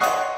you